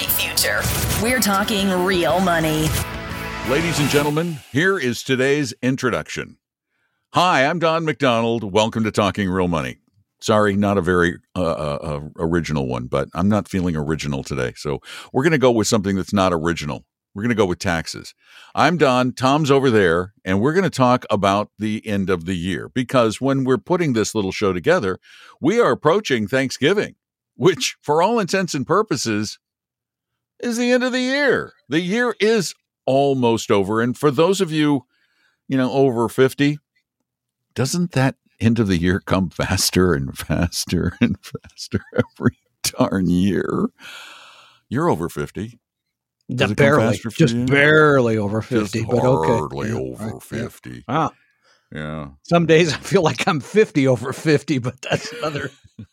bright future. We're talking real money. Ladies and gentlemen, here is today's introduction. Hi, I'm Don McDonald. Welcome to Talking Real Money. Sorry, not a very uh, uh, uh, original one, but I'm not feeling original today. So we're going to go with something that's not original. We're going to go with taxes. I'm Don, Tom's over there, and we're going to talk about the end of the year because when we're putting this little show together, we are approaching Thanksgiving, which, for all intents and purposes, is the end of the year. The year is almost over. And for those of you, you know, over 50, doesn't that end of the year come faster and faster and faster every darn year? You're over 50. Does barely, just you? barely over fifty, Just but okay. hardly Yeah, over right, yeah. 50. Wow. Yeah. Some days I feel like I'm fifty over fifty, but that's another.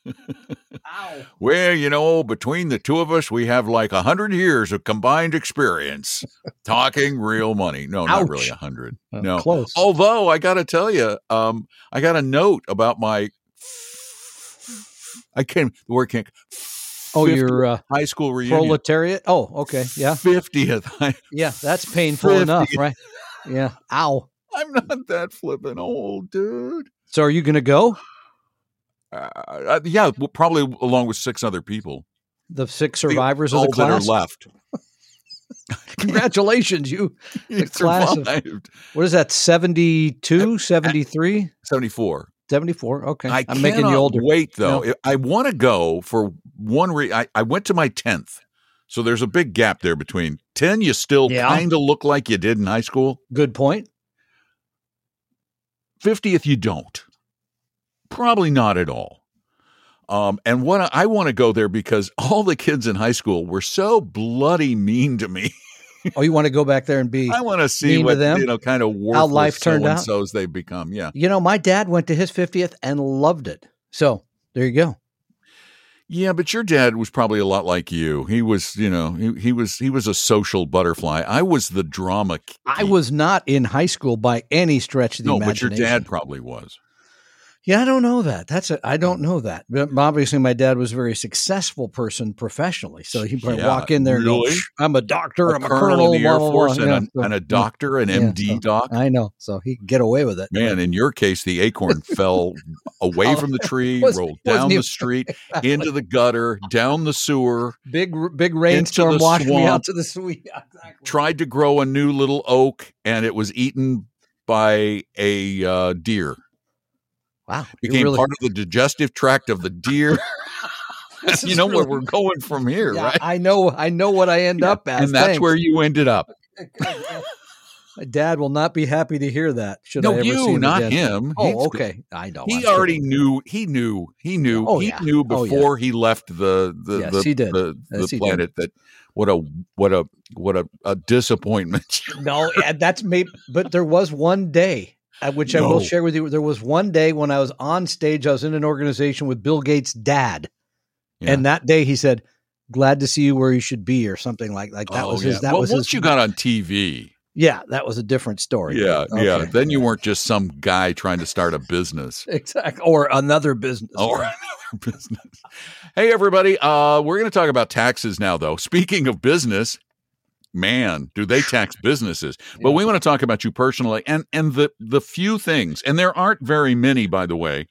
Ow. Well, you know, between the two of us, we have like a hundred years of combined experience talking real money. No, not really a hundred. Uh, No. close. Although I got to tell you, um, I got a note about my. I can't. The word can't. oh, 50th your uh, high school reunion. proletariat. Oh, okay, yeah, Fiftieth. yeah, that's painful 50. enough, right? Yeah. Ow. I'm not that flippin' old, dude. So are you going to go? Uh, uh, yeah, well, probably along with six other people. The six The- survivors of the class. that are left. Congratulations, you. You class of- What is that? 72, 73, Seventy-four. 74? Okay. I I'm making you older. Wait though, I want to go for one. Re- I, I went to my tenth, so there's a big gap there between ten. You still Yeah. kind of look like you did in high school. Good point. Fiftieth, you don't. Probably not at all. Um, and what I, I want to go there because all the kids in high school were so bloody mean to me. Oh, you want to go back there and be. I want to see what them? you know, kind of worthless life turned out? so-and-sos they become. Yeah, You know, my dad went to his 50th and loved it. So there you go. Yeah, but your dad was probably a lot like you. He was, you know, he, he was he was a social butterfly. I was the drama. I was not in high school by any stretch of the imagination. no, but your dad probably was. Yeah, I don't know that. That's a, I don't know that. But obviously, my dad was a very successful person professionally, so he probably Yeah, walk in there and go, "I'm a doctor, I'm a colonel, colonel in the Air blah, blah, Force blah." and, Yeah, a, so- and a doctor, an yeah, MD so- doc. I know, so he could get away with it. Man, in your case, the acorn fell away from the tree, Wasn't- rolled down the street, into the gutter, down the sewer, big big rainstorm washed me out to the sweet. Exactly. tried to grow a new little oak, and it was eaten by a uh, deer. Wow, Became really- part of the digestive tract of the deer. You know where we're going from here, Yeah, right? I know, I know what I end up at. and that's Thanks. where you ended up. My dad will not be happy to hear that. Should I no, ever see you, him not him. Oh, He's- okay. I know. He I'm already knew. He knew. He knew. Oh, he yeah. knew Oh, yeah. before he left the the Yes, the, he did. the, the Yes, he did. planet that what a what a what a, a disappointment. No, yeah, that's maybe. But there was one day, which I will share with you. There was one day when I was on stage. I was in an organization with Bill Gates' dad, Yeah. and that day he said, "Glad to see you where you should be," or something like like that Oh, was his. yeah. That well, was once his. you got on TV, yeah, that was a different story. yeah, yeah, then you weren't just some guy trying to start a business. exactly or another business. or another business. Hey, everybody. Uh, we're going to talk about taxes now, though. Speaking of business, man, do they tax businesses? But we want to talk about you personally and and the the few things, and there aren't very many, by the way.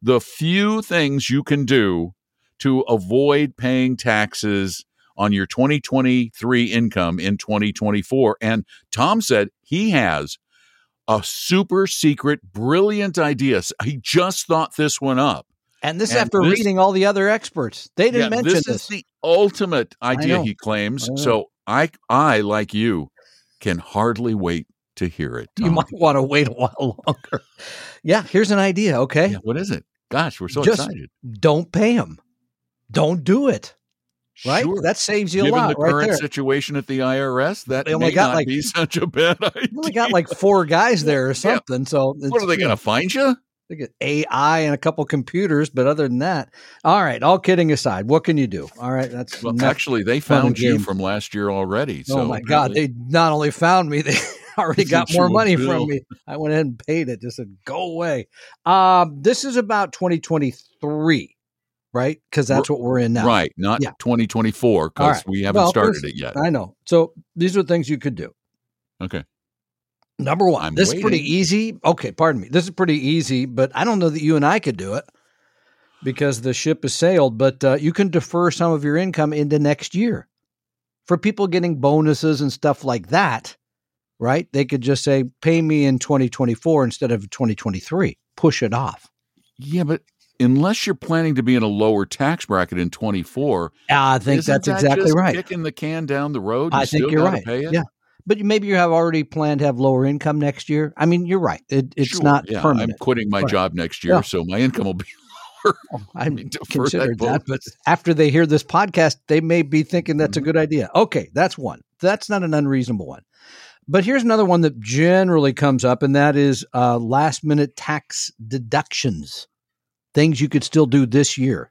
The few things you can do to avoid paying taxes on your 2023 income in 2024. And Tom said he has a super secret, brilliant idea. He just thought this one up. and this and after this- reading all the other experts, they didn't Yeah, mention this this. is the ultimate idea he claims. So I I like you can hardly wait to hear it. you might want to wait a while longer. Yeah, here's an idea. Okay, Yeah, what is it? Gosh, we're so Just- excited. don't pay them. Don't do it. Right, Sure. that saves you Given a lot the right current there. situation at the IRS, that They only may got not like- be such a bad idea. You only got like four guys there or something. So what are they going to find you? They get AI and a couple computers, but other than that, all right. All kidding aside, what can you do? All right, that's Well, actually, they found you game. from last year already. oh so my god, they not only found me, they already got more money bill. from me. I went ahead and paid it. Just said go away. Um, this is about 2023. right? Because that's what we're in now. Right, not Yeah. 2024 because right. we haven't Well, started it yet. I know. So these are things you could do. Okay. Number one, I'm this is pretty easy. Okay, pardon me. This is pretty easy, but I don't know that you and I could do it because the ship has sailed. But uh, you can defer some of your income into next year. For people getting bonuses and stuff like that, right? They could just say, pay me in 2024 instead of 2023. Push it off. Yeah, but unless you're planning to be in a lower tax bracket in 24, I think that's that exactly just right. Kicking the can down the road. You I think you're right. Yeah. But maybe you have already planned to have lower income next year. I mean, you're right. It, it's Sure, not yeah, permanent. I'm quitting my Right. job next year, Yeah. so my income will be I mean, defer that that, but after they hear this podcast, they may be thinking that's Mm-hmm. a good idea. Okay, that's one. That's not an unreasonable one. But here's another one that generally comes up, and that is uh, last minute tax deductions, things you could still do this year.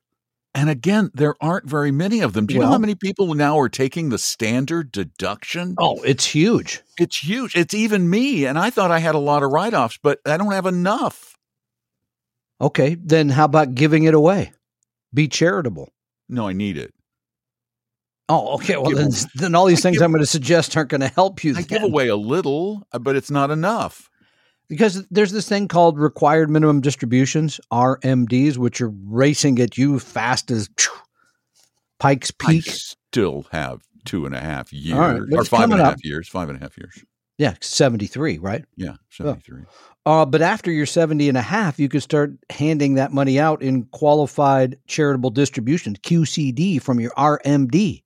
And again, there aren't very many of them. Do you know how many people now are taking the standard deduction? Oh, it's huge. It's huge. It's even me. And I thought I had a lot of write offs, but I don't have enough. Okay, then how about giving it away? Be charitable. No, I need it. Oh, okay. Well, then, then all these I things give- I'm going to suggest aren't going to help you. I then. give away a little, uh, but it's not enough. Because there's this thing called required minimum distributions RMDs, which are racing at you fast as phew, Pikes I Peak. still have two and a half years, right, or five and a half up. years, five and a half years. Yeah, 73, right? Yeah, 73. Uh, but after you're 70 and a half, you could start handing that money out in qualified charitable distributions, QCD from your RMD,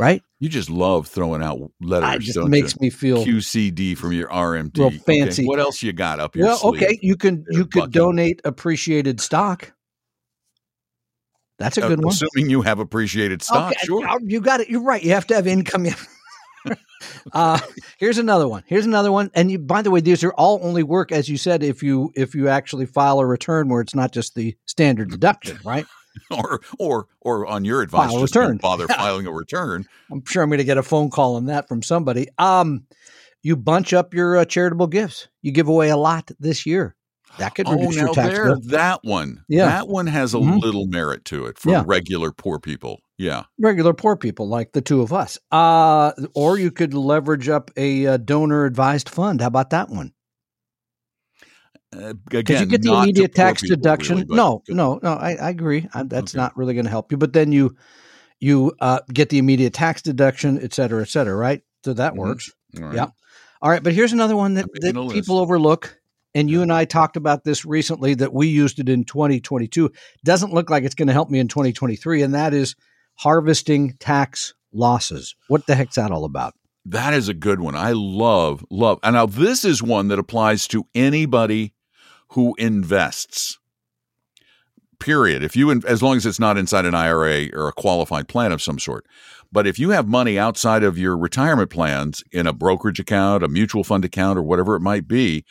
right? You just love throwing out letters, It just makes you? me feel QCD from your RMD. Real Okay, fancy. What else you got up your well. sleeve? Okay, you can you could donate appreciated stock. That's a Uh, good one. Assuming you have appreciated stock, Okay, sure. uh, You got it. You're right. You have to have income. uh, here's another one. Here's another one. And you, by the way, these are all only work as you said if you if you actually file a return where it's not just the standard deduction, right? or or or on your advice, File just don't return. bother filing a return. I'm sure I'm going to get a phone call on that from somebody. Um, you bunch up your uh, charitable gifts. You give away a lot this year. That could Oh, reduce now your tax there, bill. that one, Yeah. that one has a Mhm. little merit to it for Yeah. regular poor people. Yeah, Regular poor people like the two of us. Uh, or you could leverage up a uh, donor advised fund. How about that one? Uh, Because again, you get the immediate tax deduction. really, no, no, no. I, I agree. I, that's Okay. not really going to help you. But then you you uh, get the immediate tax deduction, et cetera, et cetera. Right. So that Mhm. works. All right. Yeah. All right. But here's another one that, that list. people overlook. And you and I talked about this recently that we used it in 2022. Doesn't look like it's going to help me in 2023, and that is harvesting tax losses. What the heck's that all about? That is a good one. I love, love. And now this is one that applies to anybody who invests. Period. If you, as long as it's not inside an IRA or a qualified plan of some sort. But if you have money outside of your retirement plans in a brokerage account, a mutual fund account, or whatever it might be,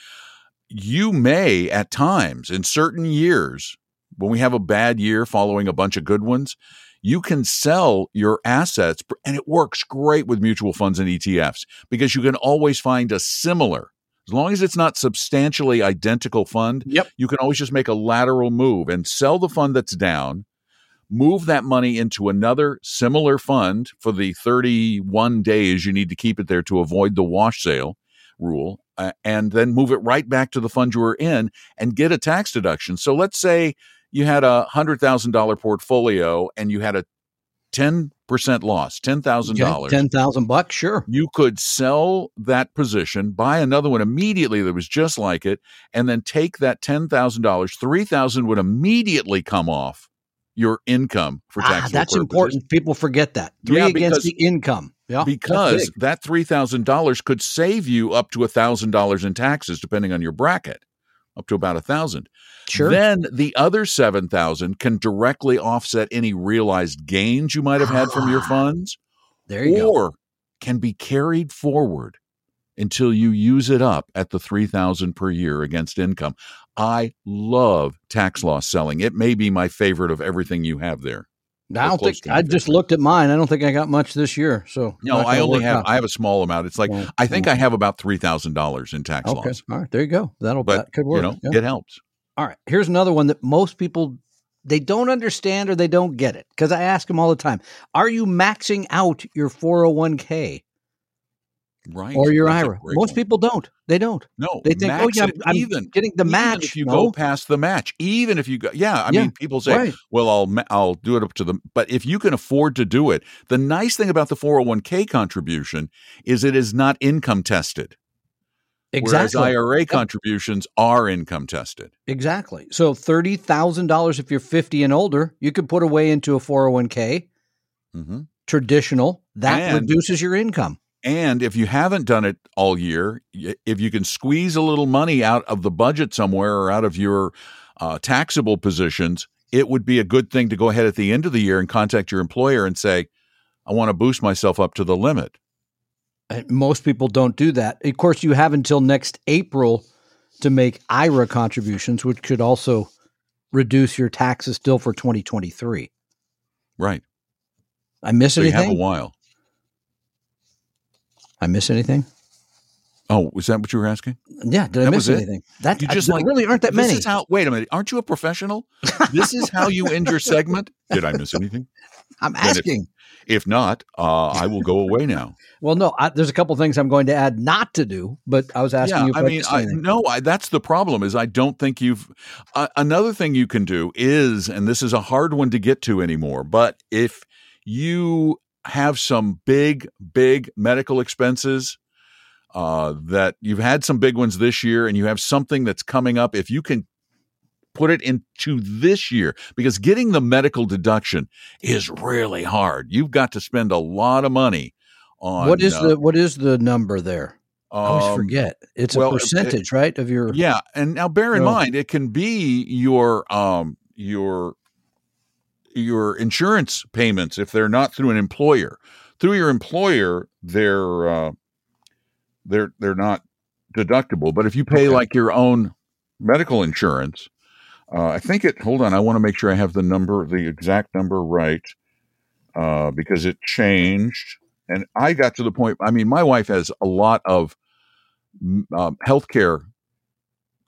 you may at times in certain years, when we have a bad year following a bunch of good ones, you can sell your assets and it works great with mutual funds and ETFs because you can always find a similar as long as it's not substantially identical fund Yep. you can always just make a lateral move and sell the fund that's down move that money into another similar fund for the 31 days you need to keep it there to avoid the wash sale rule uh, and then move it right back to the fund you were in and get a tax deduction so let's say you had a hundred thousand dollar portfolio and you had a ten percent loss, ten thousand dollars. Ten thousand bucks, sure. You could sell that position, buy another one immediately that was just like it, and then take that ten thousand dollars. Three thousand would immediately come off your income for tax. Ah, that's important. People forget that. Three Yeah, against because- the income. Yeah, because that three thousand dollars could save you up to a thousand dollars in taxes, depending on your bracket, up to about a thousand. sure. Then the other 7,000 can directly offset any realized gains you might have had from your Ah, funds there you go. or can be carried forward until you use it up at the 3,000 per year against income. I love tax loss selling. It may be my favorite of everything you have there. I don't think I just looked at mine. I don't think I got much this year. So No, I only have out. I have a small amount. It's like Well, I think I have about $3,000 in tax okay. loss. All right, there you go. That'll But, that could work. You know, yeah. it helps. All right. Here's another one that most people they don't understand or they don't get it because I ask them all the time, are you maxing out your 401k Right. or your That's IRA? Most one. people don't. They don't. No, They think, oh yeah, I'm, even getting the even match. if you no. go past the match, even if you go, yeah, I Yeah, mean, people say, right. well, I'll I'll do it up to the, but if you can afford to do it, the nice thing about the 401k contribution is it is not income tested, Exactly. whereas. IRA contributions are income tested. Exactly. So thirty thousand dollars if you're fifty and older, you could put away into a four hundred one k hmm traditional. That And- reduces your income. And if you haven't done it all year, if you can squeeze a little money out of the budget somewhere or out of your uh, taxable positions, it would be a good thing to go ahead at the end of the year and contact your employer and say, I want to boost myself up to the limit. Most people don't do that. Of course, you have until next April to make IRA contributions, which could also reduce your taxes still for 2023. Right. I miss So you have a while. I miss anything? Oh, was that what you were asking? Yeah, did I That miss anything? That You just there like- really aren't that this many. is how, wait a minute. Aren't you a professional? this is how you end your segment? Did I miss anything? I'm then if- asking. If not, uh, I will go away now. Well, no, I, there's a couple things I'm going to add not to do, but I was asking yeah, you I I mean, I, no, I, that's the problem. Is I don't think you've. Uh, another thing you can do is, and this is a hard one to get to anymore, but if you have some big, big medical expenses uh, that you've had some big ones this year, and you have something that's coming up, if you can put it into this year, because getting the medical deduction is really hard. You've got to spend a lot of money on what is uh, the what is the number there? I always um, forget. It's well, a it- percentage, right, of your Yeah, and now bear in Well- mind it can be your um your your insurance payments if they're not through an employer. Through your employer, they're uh, they're they're not deductible. But if you pay Okay. like your own medical insurance, uh, I think it. Hold on, I want to make sure I have the number, the exact number right, uh, because it changed. And I got to the point. I mean, my wife has a lot of m- um, healthcare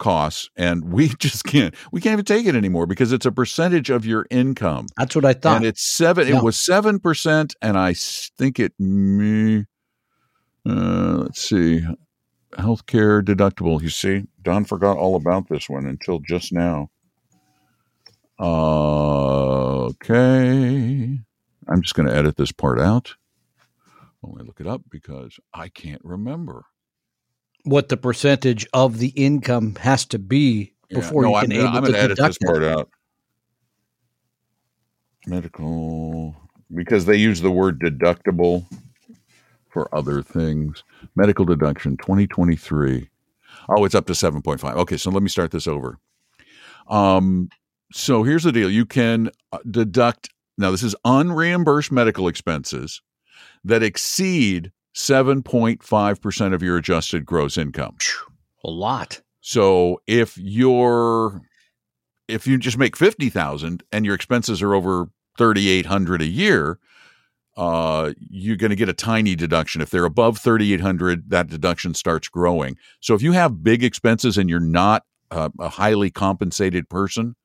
costs, and we just can't. We can't even take it anymore because it's a percentage of your income, That's what I thought. and it's seven. Yeah. It was seven percent, and i think it. Me, uh, let's see, healthcare deductible. You see, Don forgot all about this one until just now. Uh, okay, I'm just going to edit this part out. When I look it up because I can't remember. What the percentage of the income has to be Yeah, before no, you I'm can gonna, able I'm to edit this part out. Medical, because they use the word deductible for other things. Medical deduction 2023. Oh, it's up to 7.5. Okay, so let me start this over. Um, so here's the deal you can uh, deduct, now, this is unreimbursed medical expenses that exceed 7.5% of your adjusted gross income. A lot. So if you're if you just make 50,000 and your expenses are over 3800 a year, uh you're going to get a tiny deduction. If they're above 3800, that deduction starts growing. So if you have big expenses and you're not uh, a highly compensated person,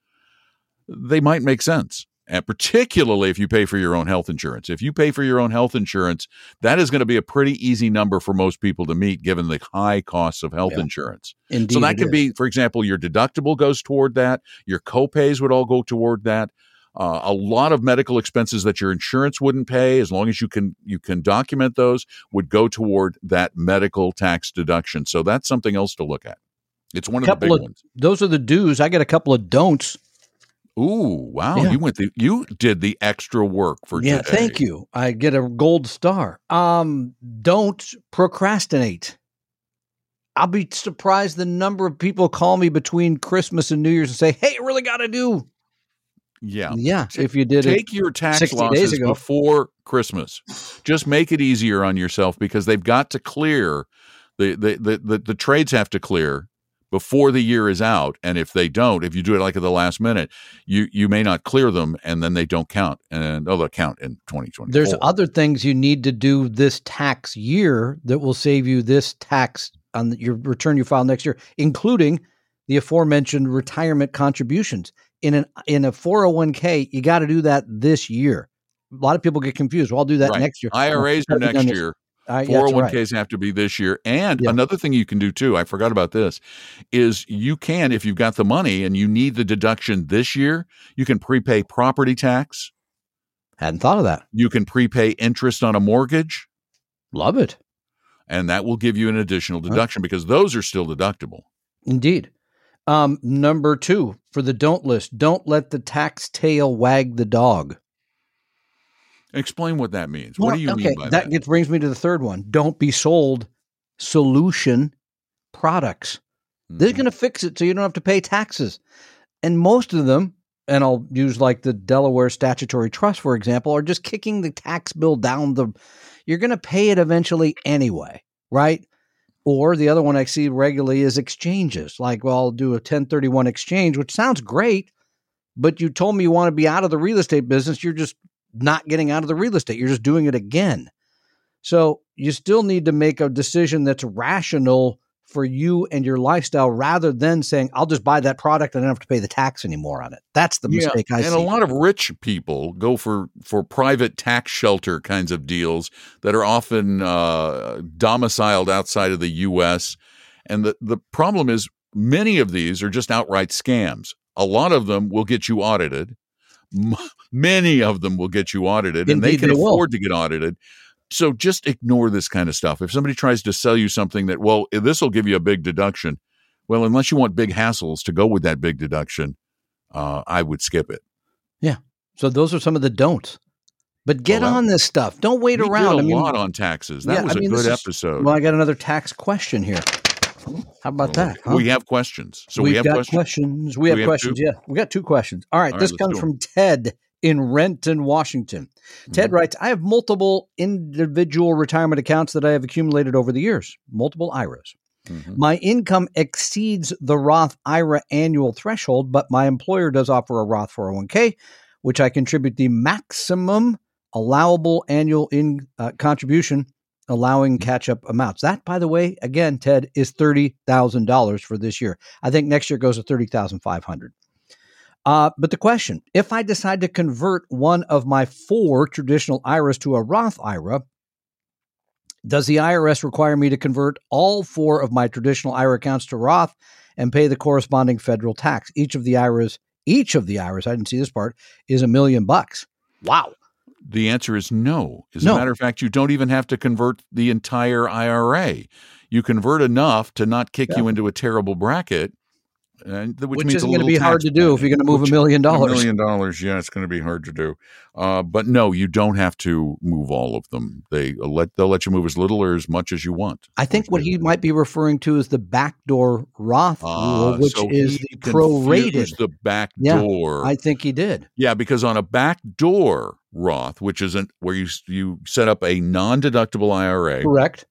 they might make sense. And particularly if you pay for your own health insurance. If you pay for your own health insurance, that is going to be a pretty easy number for most people to meet given the high costs of health Yeah. insurance. Indeed. So that could be, for example, your deductible goes toward that. Your copays would all go toward that. Uh, a lot of medical expenses that your insurance wouldn't pay, as long as you can you can document those, would go toward that medical tax deduction. So that's something else to look at. It's one of the big of- ones. Those are the do's. I got a couple of don'ts. Ooh, wow! Yeah. You went the you did the extra work for yeah, today. thank you. I get a gold star. Um, don't procrastinate. I'll be surprised the number of people call me between Christmas and New Year's and say, "Hey, I really got to do." Yeah, Yeah, if you did it, take your tax 60 days losses before Christmas. Just make it easier on yourself because they've got to clear the the, the the the trades have to clear before the year is out. And if they don't, if you do it like at the last minute, you you may not clear them and then they don't count. And oh they'll count in twenty twenty. there's other things you need to do this tax year that will save you this tax on your return you file next year, including the aforementioned retirement contributions in an in a 401k. You got to do that this year. A lot of people get confused. Well, I'll do that Right. next year. IRAs are next year. Uh, yeah, that's 401ks have to be this year. And Yeah. another thing you can do too, I forgot about this, is you can, if you've got the money and you need the deduction this year, you can prepay property tax. Hadn't thought of that. You can prepay interest on a mortgage, Love it. and that will give you an additional deduction because those are still deductible. Indeed. Um, number two for the don't list, don't let the tax tail wag the dog. Explain what that means. what do you okay, mean by that? that? gets brings me to the third one. Don't be sold solution products. They're Mhm. going to fix it so you don't have to pay taxes. And most of them, and I'll use like the Delaware Statutory Trust, for example, are just kicking the tax bill down the. You're going to pay it eventually anyway, right? Or the other one I see regularly is exchanges. Like, well, I'll do a 1031 exchange, which sounds great, but you told me you want to be out of the real estate business. You're just not getting out of the real estate. You're just doing it again. So you still need to make a decision that's rational for you and your lifestyle rather than saying, I'll just buy that product and I don't have to pay the tax anymore on it. That's the Yeah, mistake I and see. And a lot of rich people go for for private tax shelter kinds of deals that are often uh, domiciled outside of the U.S. And the the problem is many of these are just outright scams. A lot of them will get you audited. M- Many of them will get you audited, and they can they will. afford to get audited. So just ignore this kind of stuff. If somebody tries to sell you something that, well, this will give you a big deduction, well, unless you want big hassles to go with that big deduction, uh, I would skip it. Yeah. So those are some of the don'ts. But get Well, on this stuff. Don't wait we around. Did a I mean, lot on taxes. That yeah, was I mean, a good is- episode. well, I got another tax question here. How about that? huh? We have questions. So We've we have got questions. We have we have questions. Yeah, we got two questions. All right, All right, this comes from Ted in Renton, Washington. Ted Mhm. writes, "I have multiple individual retirement accounts that I have accumulated over the years, multiple IRAs. Mhm. My income exceeds the Roth IRA annual threshold, but my employer does offer a Roth 401k, which I contribute the maximum allowable annual in uh, contribution, allowing catch up amounts. That, by the way, again, Ted is thirty thousand dollars for this year. I think next year goes to thirty thousand five hundred. Uh, but the question: If I decide to convert one of my four traditional IRAs to a Roth IRA, does the IRS require me to convert all four of my traditional IRA accounts to Roth and pay the corresponding federal tax? Each of the IRAs, each of the IRAs, I didn't see this part, is a million bucks. Wow. The answer is no. As No. a matter of fact, you don't even have to convert the entire IRA. You convert enough to not kick Yeah. you into a terrible bracket, and which, Which, means isn't going to be hard to do if you're going to move a million dollars. A million dollars, yeah, it's going to be hard to do. Uh, but no, you don't have to move all of them. They let they'll let you move as little or as much as you want. I think what he might be referring to is the backdoor Roth rule, which so is he the prorated. the back Yeah. I think he did. Yeah, because on a back door Roth, which isn't where you you set up a non-deductible IRA, Correct.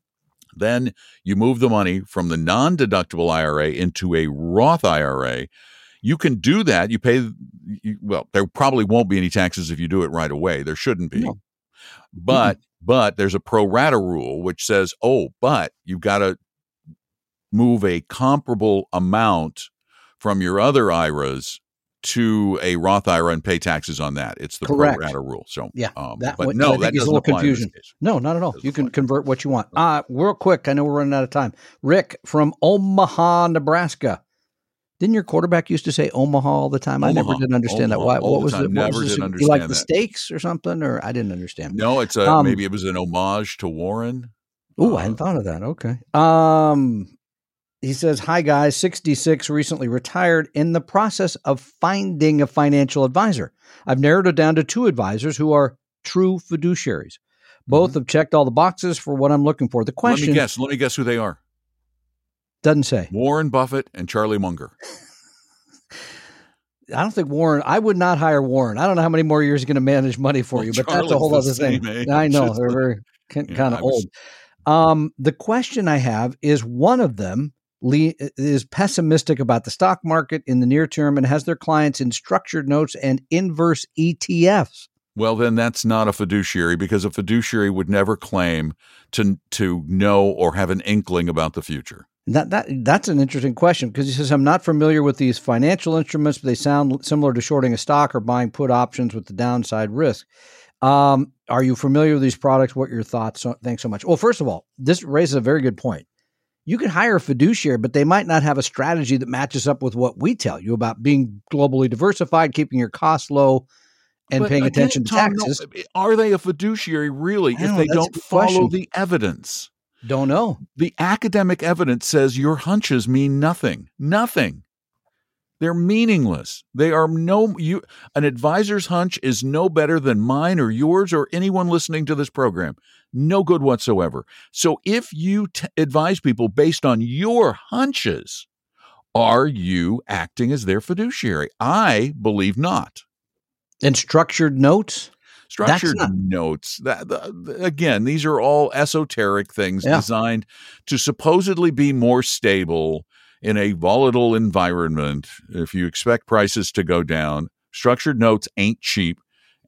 Then you move the money from the non-deductible IRA into a Roth IRA. You can do that. You pay you, well, there probably won't be any taxes if you do it right away. There shouldn't be. No. But but there's a pro rata rule which says, "Oh, but you've got to move a comparable amount from your other IRAs to a Roth IRA and pay taxes on that. It's the Correct. pro rata rule. So, Yeah, um, that but one- no, that it's a little confusion. No, not at all. You can convert what you want. Uh, real quick, I know we're running out of time. Rick from Omaha, Nebraska. Didn't your quarterback used to say Omaha all the time? I never did understand that. Why? What was it? Never was did? You like understand the that. steaks or something? Or I didn't understand. No, it's a Um, maybe it was an homage to Warren. Oh, I hadn't thought of that. Okay. Um, he says, "Hi guys, sixty six, recently retired. In the process of finding a financial advisor, I've narrowed it down to two advisors who are true fiduciaries. Both have checked all the boxes for what I'm looking for. The Mm-hmm. Let me question guess. Let me guess who they are. doesn't say. Warren Buffett and Charlie Munger. I don't think Warren. I would not hire Warren. I don't know how many more years he's going to manage money for Well, you, but that's a whole the other thing. I know they're very kind Yeah, of old. Um, the question I have is one of them le- is pessimistic about the stock market in the near term and has their clients in structured notes and inverse ETFs. Well, then that's not a fiduciary because a fiduciary would never claim to to know or have an inkling about the future. That that that's an interesting question because he says I'm not familiar with these financial instruments, but they sound similar to shorting a stock or buying put options with the downside risk. Um, are you familiar with these products? What are your thoughts? So, thanks so much. Well, first of all, this raises a very good point. You can hire a fiduciary, but they might not have a strategy that matches up with what we tell you about being globally diversified, keeping your costs low, and But paying again, attention to Tom, no, taxes. Eh, eh, are they a fiduciary really if know, they don't follow question. the evidence? Don't know. The academic evidence says your hunches mean nothing. Nothing. They're meaningless. They are no you an advisor's hunch is no better than mine or yours or anyone listening to this program. No good whatsoever. So if you t- advise people based on your hunches, are you acting as their fiduciary? I believe not. And structured notes. Structured not- notes. That, the- again, these are all esoteric things Yeah. designed to supposedly be more stable in a volatile environment. If you expect prices to go down, structured notes ain't cheap,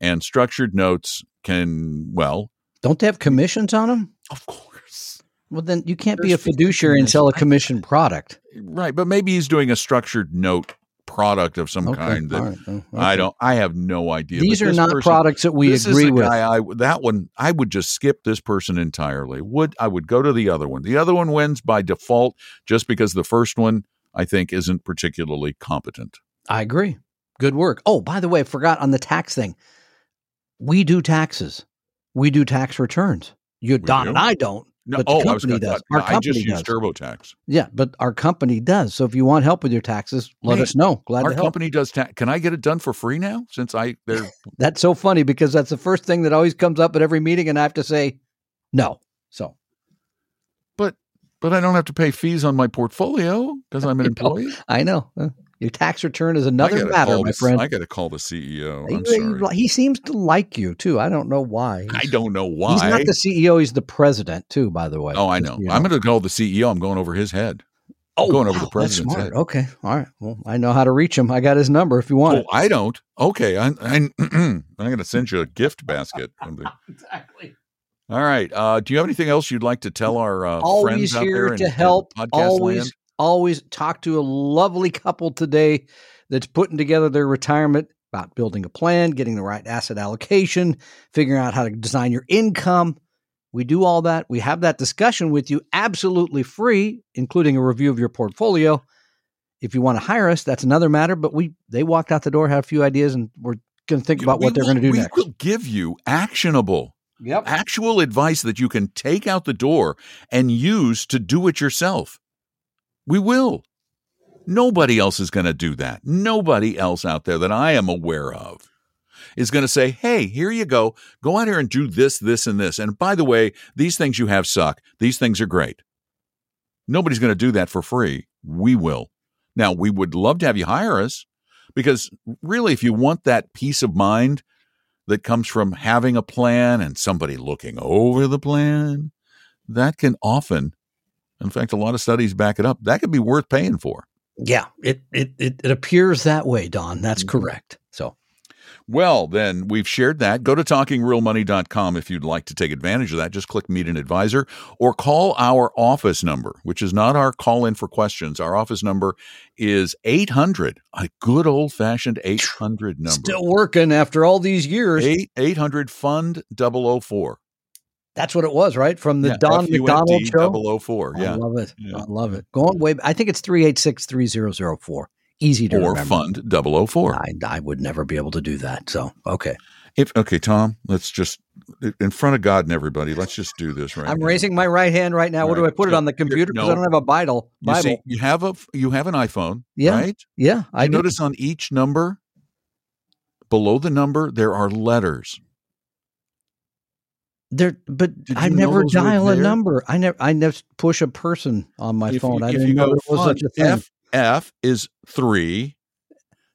and structured notes can, well, Don't they have commissions on them? of course. Well, then you can't be a fiduciary and sell a commission product. Right, but maybe he's doing a structured note product of some kind that right, oh, I don't. I have no idea. These are not person- products that we this agree is with. Guy I, that one, I would just skip this person entirely. Would I would go to the other one. The other one wins by default, just because the first one I think isn't particularly competent. I agree. Good work. Oh, by the way, I forgot on the tax thing. We do taxes. We do tax returns. You, Don, do? and I don't. No, But the oh, I was company gonna, does. Our I just company use does. TurboTax. Yeah, but our company does. So if you want help with your taxes, let Hey, us know. Glad Our to help. Our company does tax. Can I get it done for free now? Since I they're That's so funny because that's the first thing that always comes up at every meeting, and I have to say no. So but but I don't have to pay fees on my portfolio because I'm an employee. I know your tax return is another matter, my the- friend. I got to call the CEO. I'm He- sorry. He, seems to like you too. I don't know why. I don't know why. He's not the CEO. He's the president too. By the way. Oh, I know. I'm going to call the CEO. I'm going over his head. oh, going over the president's head. Okay, all right. Well, I know how to reach him. I got his number if you want. Oh, I don't. Okay, I, I, I'm going to send you a gift basket. exactly. All right. Uh, do you have anything else you'd like to tell our uh, Always friends out here there in, to help. Always, land? Always talk to a lovely couple today that's putting together their retirement about building a plan, getting the right asset allocation, figuring out how to design your income. We do all that. We have that discussion with you absolutely free, including a review of your portfolio. If you want to hire us, that's another matter. But we they walked out the door, had a few ideas, and we're going to think about what they're will- going to do we next. will give you actionable, Yep. actual advice that you can take out the door and use to do it yourself. We will. Nobody else is going to do that. Nobody else out there that I am aware of is going to say, hey, here you go. Go out here and do this, this, and this. And by the way, these things you have suck. These things are great. Nobody's going to do that for free. We will. Now, we would love to have you hire us because really, if you want that peace of mind that comes from having a plan and somebody looking over the plan, that can often, in fact, a lot of studies back it up, that could be worth paying for. Yeah, it, it it it appears that way, Don. That's Mm-hmm. correct. So Well, then we've shared that. Go to talkingrealmoney.com if you'd like to take advantage of that. Just click meet an advisor or call our office number, which is not our call in for questions. Our office number is 800, a good old fashioned 800 number. still working after all these years. 8 800 fund 004. That's what it was, right? From the Yeah, Don F U N McDonald show. 004. I love it. Yeah. I love it. Going way. I think it's three eight six three zero zero four. Easy to Or remember. fund 004. I, I would never be able to do that. So okay, If okay, Tom, let's just in front of God and everybody, let's just do this right I'm now. raising my right hand right now. What do I put it on the computer? Because no. I don't have a Bible. You Bible. see, you have a you have an iPhone, Yeah, right? yeah, I notice on each number, below the number, there are letters. There, but Did I never dial a number. I never, I never push a person on my if phone. you, I didn't you know go there was such a thing. F F is three,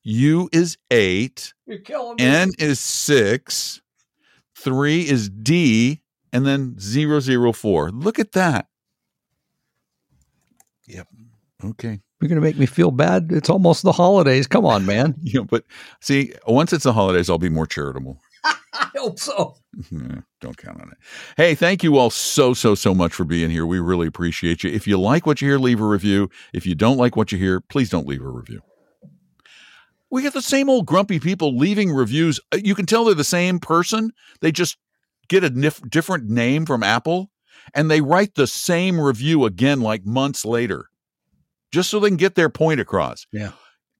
U is eight, You're killing N is six, three is D, and then zero zero four. Look at that. Yep. Okay. You're going to make me feel bad. It's almost the holidays. Come on, man. Yeah, but see, once it's the holidays, I'll be more charitable. hope so. Don't count on it. Hey, thank you all so, so, so much for being here. We really appreciate you. If you like what you hear, leave a review. If you don't like what you hear, please don't leave a review. We get the same old grumpy people leaving reviews. Uh, You can tell they're the same person. They just get a nif- different name from Apple and they write the same review again like months later just so they can get their point across. In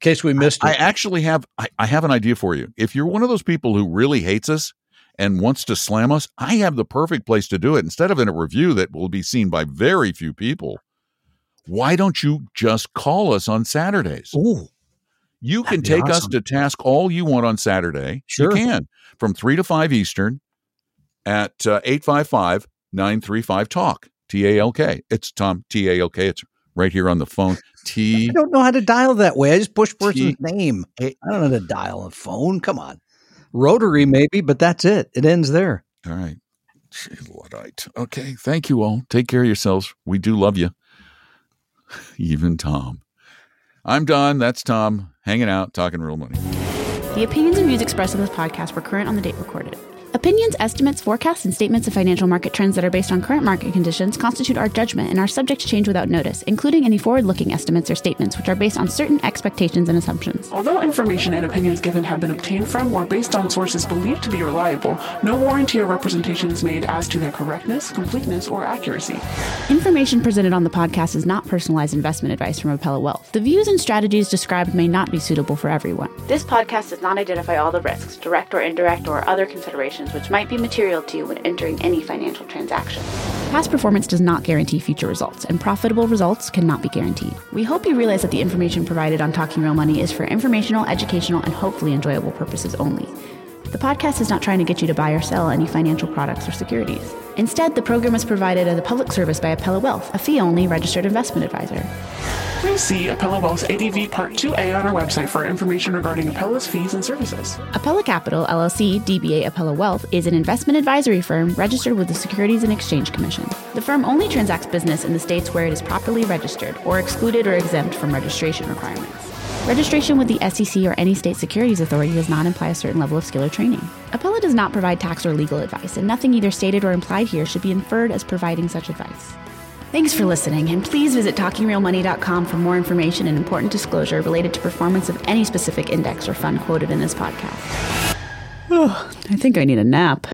case we missed it. I actually have I, I have an idea for you. If you're one of those people who really hates us and wants to slam us, I have the perfect place to do it. Instead of in a review that will be seen by very few people, why don't you just call us on Saturdays? Ooh, You can take us to task all you want on Saturday. Sure. You can from 3 to 5 Eastern at uh, 855 935 TALK. T A L K. It's Tom T A L K. It's right here on the phone. T I don't know how to dial that way. I just push person's T- name. I don't know how to dial a phone. Come on. Rotary, maybe, but that's it. It ends there. All right. Gee, Luddite. Okay. Thank you all. Take care of yourselves. We do love you. Even Tom. I'm Don. That's Tom. Hanging out, talking real money. The opinions and views expressed in this podcast were current on the date recorded. Opinions, estimates, forecasts, and statements of financial market trends that are based on current market conditions constitute our judgment and are subject to change without notice, including any forward looking estimates or statements which are based on certain expectations and assumptions. Although information and opinions given have been obtained from or based on sources believed to be reliable, no warranty or representation is made as to their correctness, completeness, or accuracy. Information presented on the podcast is not personalized investment advice from Apella Wealth. The views and strategies described may not be suitable for everyone. This podcast does not identify all the risks, direct or indirect, or other considerations which might be material to you when entering any financial transaction. Past performance does not guarantee future results, and profitable results cannot be guaranteed. We hope you realize that the information provided on Talking Real Money is for informational, educational, and hopefully enjoyable purposes only. The podcast is not trying to get you to buy or sell any financial products or securities. Instead, the program is provided as a public service by Apella Wealth, a fee only registered investment advisor. Please see Apella Wealth's ADV Part 2A on our website for information regarding Apella's fees and services. Apella Capital, LLC, DBA Apella Wealth, is an investment advisory firm registered with the Securities and Exchange Commission. The firm only transacts business in the states where it is properly registered or excluded or exempt from registration requirements. Registration with the SEC or any state securities authority does not imply a certain level of skill or training. Apella does not provide tax or legal advice, and nothing either stated or implied here should be inferred as providing such advice. Thanks for listening, and please visit talkingrealmoney.com for more information and important disclosure related to performance of any specific index or fund quoted in this podcast. Oh, I think I need a nap.